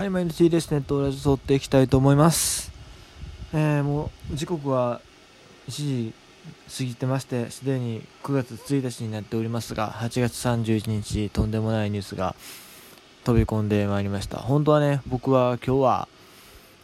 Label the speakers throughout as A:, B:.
A: はい、毎日ですね、とラジオ撮っていきたいと思います。えー、もう時刻は1時過ぎてまして、すでに9月1日になっておりますが、8月31日、とんでもないニュースが飛び込んでまいりました。本当はね、僕は今日は、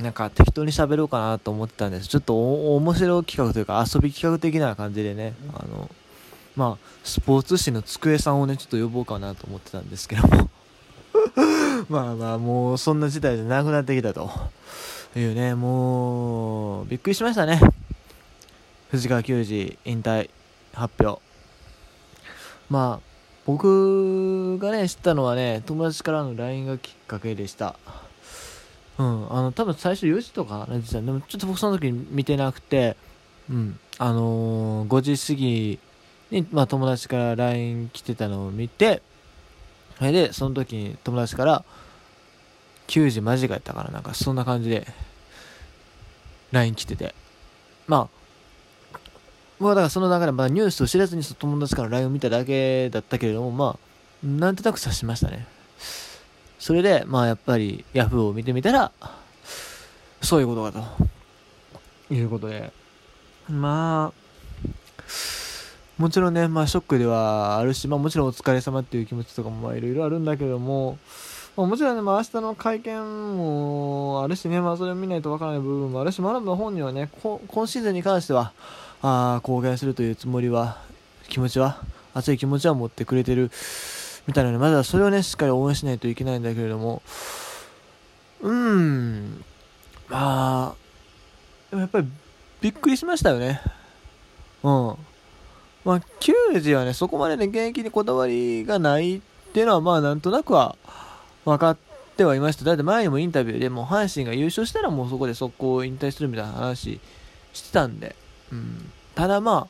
A: なんか適当に喋ろうかなと思ってたんです。ちょっと面白企画というか遊び企画的な感じでね、あの、まあ、スポーツ紙の机さんをね、ちょっと呼ぼうかなと思ってたんですけどもまあまあ、もうそんな事態じゃなくなってきたというね、もう、びっくりしましたね。藤川球児引退発表。まあ、僕がね、知ったのはね、友達からの LINE がきっかけでした。うん、あの、多分最初4時とかね、でもちょっと僕その時見てなくて、うん、あのー、5時過ぎに、まあ友達から LINE 来てたのを見て、それで、その時に友達から、9時間近やったから、なんかそんな感じで、LINE 来てて。まあ、まあだからその流れ、まあニュースを知らずに友達から LINE を見ただけだったけれども、まあ、なんとなく察しましたね。それで、まあやっぱり Yahoo を見てみたら、そういうことかと。いうことで。まあ、もちろんね、まあ、ショックではあるし、まあ、もちろんお疲れ様っていう気持ちとかもいろいろあるんだけども、まあ、もちろんね、まあ、明日の会見もあるしね、まあ、それを見ないとわからない部分もあるし、まだまだ本人はね、今シーズンに関しては、ああ公言するというつもりは、気持ちは、熱い気持ちは持ってくれてるみたいなので、まずはそれをね、しっかり応援しないといけないんだけれども、うーん、まあ、でもやっぱりびっくりしましたよね。うん。まあ、球児はね、そこまでね、現役にこだわりがないっていうのは、まあ、なんとなくは分かってはいました。だって前にもインタビューでも阪神が優勝したらもうそこで速攻引退するみたいな話してたんで、うん。ただま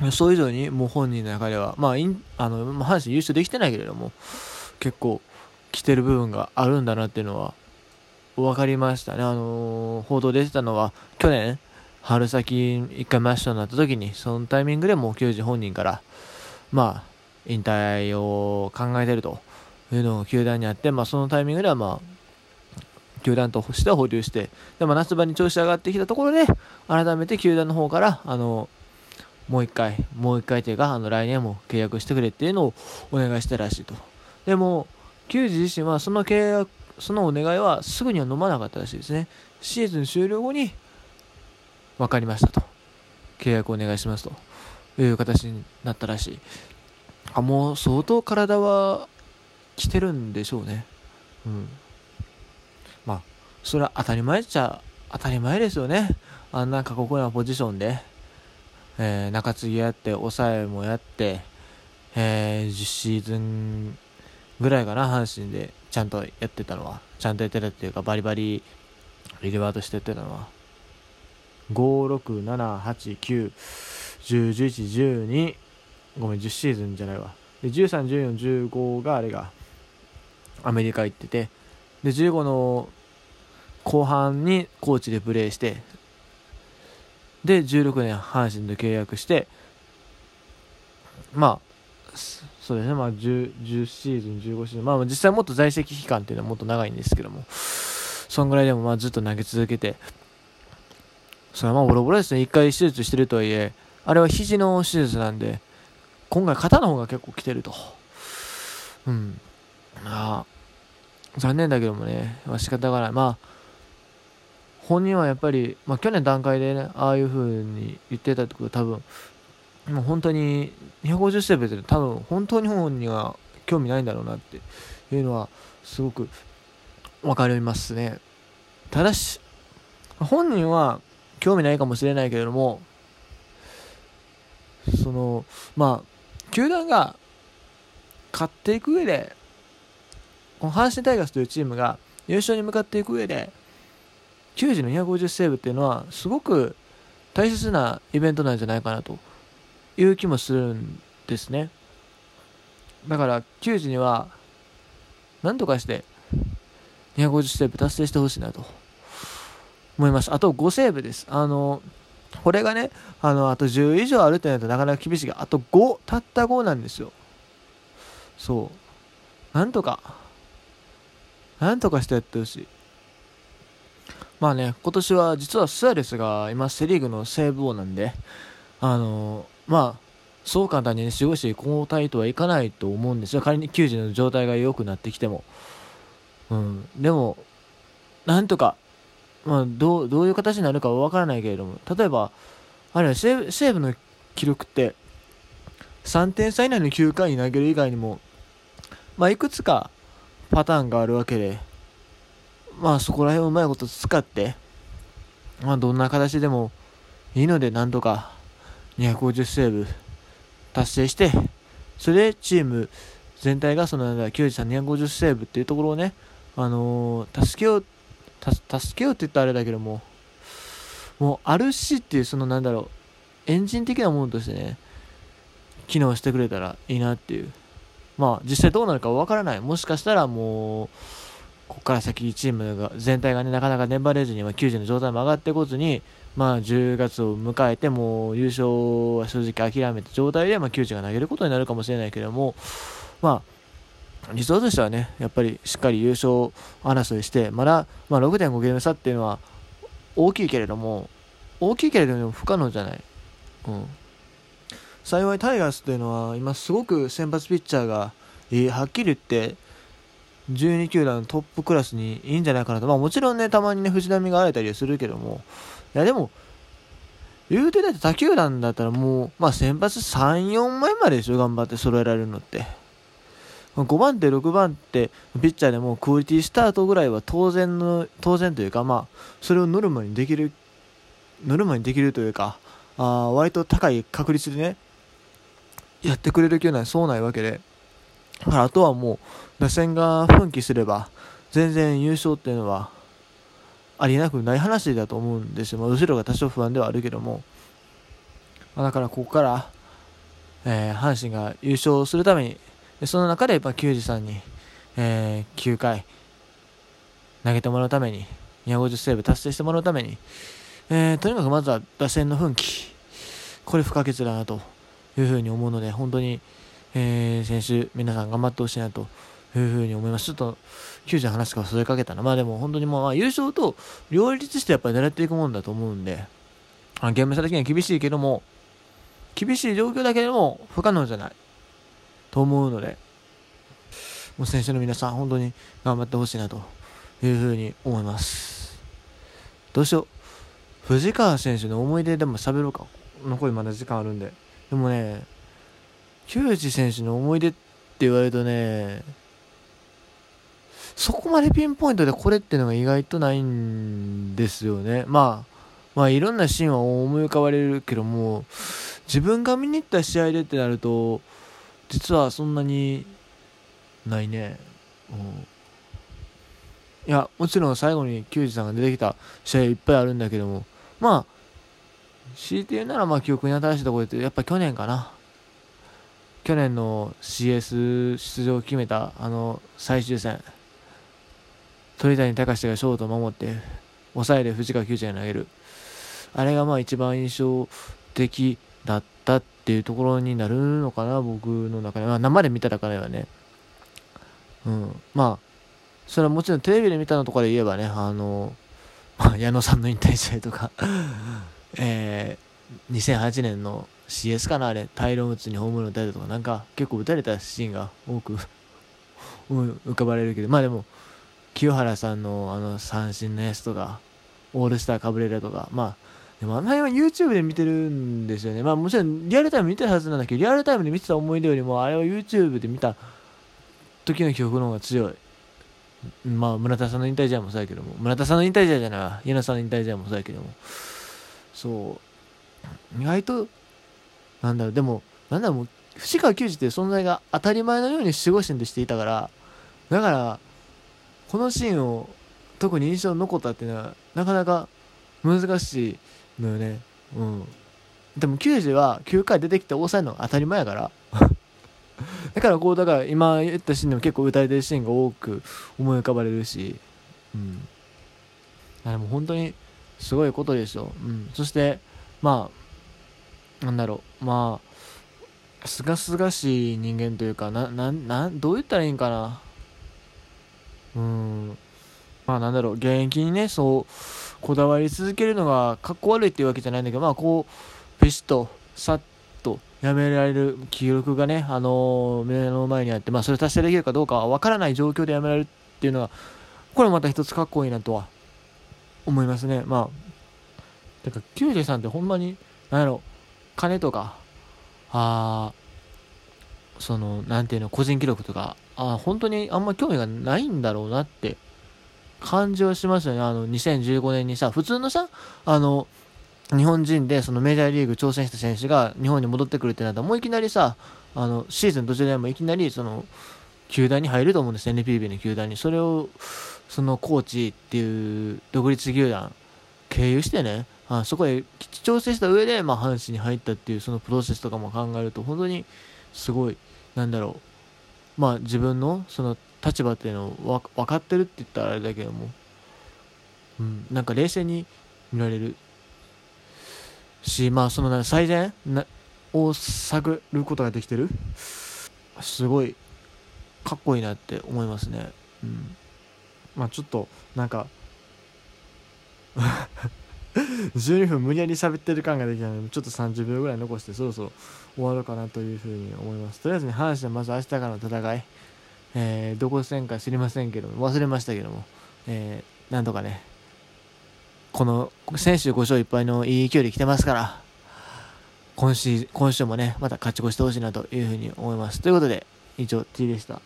A: あ、それ以上にもう本人の中では、まあ、あの、阪神優勝できてないけれども、結構来てる部分があるんだなっていうのは分かりましたね。あのー、報道出てたのは、去年、春先一回マッシュになった時に、そのタイミングでもう球児本人から、まあ、引退を考えてるというのが球団にあって、まあ、そのタイミングでは、まあ、球団としては保留して、でも夏場に調子上がってきたところで、改めて球団の方から、あの、もう一回、もう一回というか、あの、来年も契約してくれっていうのをお願いしたらしいと。でも、球児自身はその契約、そのお願いはすぐには飲まなかったらしいですね。シーズン終了後に分かりましたと。契約お願いしますという形になったらしい。あ、もう相当体は来てるんでしょうね。うん。まあ、それは当たり前っちゃ当たり前ですよね。あんな過酷なポジションで、えー、中継ぎやって、抑えもやって、えー、10シーズンぐらいかな、阪神でちゃんとやってたのは。ちゃんとやってたっていうか、バリバリリリバートしてやってたのは。56789101112ごめん10シーズンじゃないわで131415があれがアメリカ行っててで15の後半にコーチでプレーしてで16年阪神と契約してまあそうですねまあ 10, 10シーズン15シーズンまあ実際もっと在籍期間っていうのはもっと長いんですけどもそんぐらいでもまあずっと投げ続けてそれはまあボロボロですね。一回手術してるとはいえ、あれは肘の手術なんで、今回肩の方が結構来てると。うん。まあ、残念だけどもね、まあ仕方がない。まあ、本人はやっぱり、まあ去年段階でね、ああいう風に言ってたってことは多分、もう本当に250ステップで多分本当に本人は興味ないんだろうなっていうのはすごく分かりますね。ただし、本人は興味ないかもしれないけれども、その、まあ、球団が勝っていく上で、この阪神タイガースというチームが優勝に向かっていく上で、球児の250セーブっていうのは、すごく大切なイベントなんじゃないかなという気もするんですね。だから、球児には、何とかして、250セーブ達成してほしいなと。思います。あと5セーブです。あの、これがね、あの、あと10以上あるってなるとなかなか厳しいが、あと5、たった5なんですよ。そう。なんとか、なんとかしてやってほしい。まあね、今年は実はスアレスが今セリーグのセーブ王なんで、あのー、まあ、そう簡単に、守護神交代とはいかないと思うんですよ。仮に球児の状態が良くなってきても。うん。でも、なんとか、まあ、どう、どういう形になるかはわからないけれども、例えば、あれセーブ、セーブの記録って、3点差以内の9回に投げる以外にも、まあ、いくつかパターンがあるわけで、まあそこら辺をうまいこと使って、まあどんな形でもいいのでなんとか250セーブ達成して、それでチーム全体がその93、250セーブっていうところをね、あのー、助けよう、助けようって言ったらあれだけども、もう RC っていうそのなんだろう、エンジン的なものとしてね、機能してくれたらいいなっていう。まあ実際どうなるかわからない。もしかしたらもう、ここから先チームが全体がねなかなか粘れずに、まあ、90の状態も上がってこずに、まあ、10月を迎えてもう優勝は正直諦めた状態で、まあ、90が投げることになるかもしれないけれども、まあ、理想としてはねやっぱりしっかり優勝争いしてまだ、まあ、6.5ゲーム差っていうのは大きいけれども大きいけれども不可能じゃない。うん幸いタイガースっていうのは今すごく先発ピッチャーが、はっきり言って12球団トップクラスにいいんじゃないかなと。まあもちろんね、たまにね、藤波が荒れたりするけども、いやでも、言うてだって他球団だったらもう、まあ先発3、4枚まででしょ、頑張って揃えられるのって。5番手、6番手、ピッチャーでもクオリティスタートぐらいは当然の、当然というか、まあ、それをノルマにできる、ノルマにできるというか、あ割と高い確率でね、やってくれる球団はそうないわけで、あとはもう、打線が奮起すれば、全然優勝っていうのは、ありえなくない話だと思うんですよ。まあ、後ろが多少不安ではあるけども。まあ、だからここから、えー、阪神が優勝するために、その中で、まあ、球児さんに、えー、9回投げてもらうために、250セーブ達成してもらうために、えー、とにかくまずは打線の奮起、これ不可欠だなというふうに思うので、本当に、えー、選手、皆さん頑張ってほしいなというふうに思います。ちょっと、90の話からそれかけたな。まあでも本当にもう、まあ、優勝と両立してやっぱり狙っていくもんだと思うんで、あゲーム差的には厳しいけども、厳しい状況だけでも不可能じゃない。と思うので、もう選手の皆さん、本当に頑張ってほしいなというふうに思います。どうしよう。藤川選手の思い出でも喋ろうか。残りまだ時間あるんで。でもね、球児選手の思い出って言われるとね、そこまでピンポイントでこれってのが意外とないんですよね。まあ、まあいろんなシーンは思い浮かばれるけども、自分が見に行った試合でってなると、実はそんなにないね。うん、いや、もちろん最後に球児さんが出てきた試合いっぱいあるんだけども、まあ、強いて言うならまあ記憶に新しいところでやっぱ去年かな。去年の CS 出場を決めたあの最終戦鳥谷隆がショートを守って抑えで藤川球児に投げるあれがまあ一番印象的だったっていうところになるのかな僕の中で、まあ、生で見た中ではね。うんまあそれはもちろんテレビで見たのとかで言えばね。あの、まあ、矢野さんの引退試合とかえー、2008年の CS かなあれ、タイロン打つにホームラン打たれたとか、なんか結構打たれたシーンが多く 浮かばれるけど、まあでも、清原さんのあの三振のやつとか、オールスターかぶれるとか、まあ、でもあの辺は YouTube で見てるんですよね。まあもちろんリアルタイム見てるはずなんだけど、リアルタイムで見てた思い出よりも、あれを YouTube で見た時の記憶の方が強い。まあ村田さんの引退試合もそうやけども、村田さんの引退試合じゃないわ、稲さんの引退試合もそうやけども、そう、意外となんだろう、でも、なんだろう、もう藤川球児っていう存在が当たり前のように守護神としていたから、だから、このシーンを特に印象に残ったっていうのは、なかなか難しいのよね。うん。でも、球児は9回出てきて抑えるのが当たり前やから。だからこう、だから今言ったシーンでも結構打たれてるシーンが多く思い浮かばれるし、うんあ。でも本当にすごいことですよ。うん。そして、まあ、なんだろう、まあ、すがすがしい人間というか、な、な、な、どう言ったらいいんかな。うんまあなんだろう現役にねそうこだわり続けるのがかっこ悪いっていうわけじゃないんだけどまあこうビシッとさっとやめられる記録がねあのー、目の前にあってまあそれ達成できるかどうかは分からない状況でやめられるっていうのはこれまた一つかっこいいなとは思いますね。まあてか93ってほんまに何やろ金とかああそのなんていうの個人記録とかあ本当にあんま興味がないんだろうなって感じはしますよね。あの2015年にさ普通のさあの日本人でそのメジャーリーグ挑戦した選手が日本に戻ってくるってなったらもういきなりさあのシーズン途中でもいきなりその球団に入ると思うんです NPB の球団に。それをそのコーチっていう独立球団経由してねあそこへ調整した上で、まあ、阪神に入ったっていうそのプロセスとかも考えると本当にすごいなんだろうまあ自分のその立場っていうのを分かってるって言ったらあれだけども、うん、なんか冷静に見られる。しまあその最善を探ることができてる。すごいかっこいいなって思いますね。うん。まあちょっとなんか 12分無理やり喋ってる感ができないのでちょっと30秒ぐらい残してそろそろ終わろうかなというふうに思います。とりあえずね阪神はまず明日からの戦い、えー、どこ戦か知りませんけども忘れましたけども、えー、なんとかねこの選手5勝1敗のいい勢いで来てますから今週今週もねまた勝ち越してほしいなというふうに思います。ということで以上 T でした。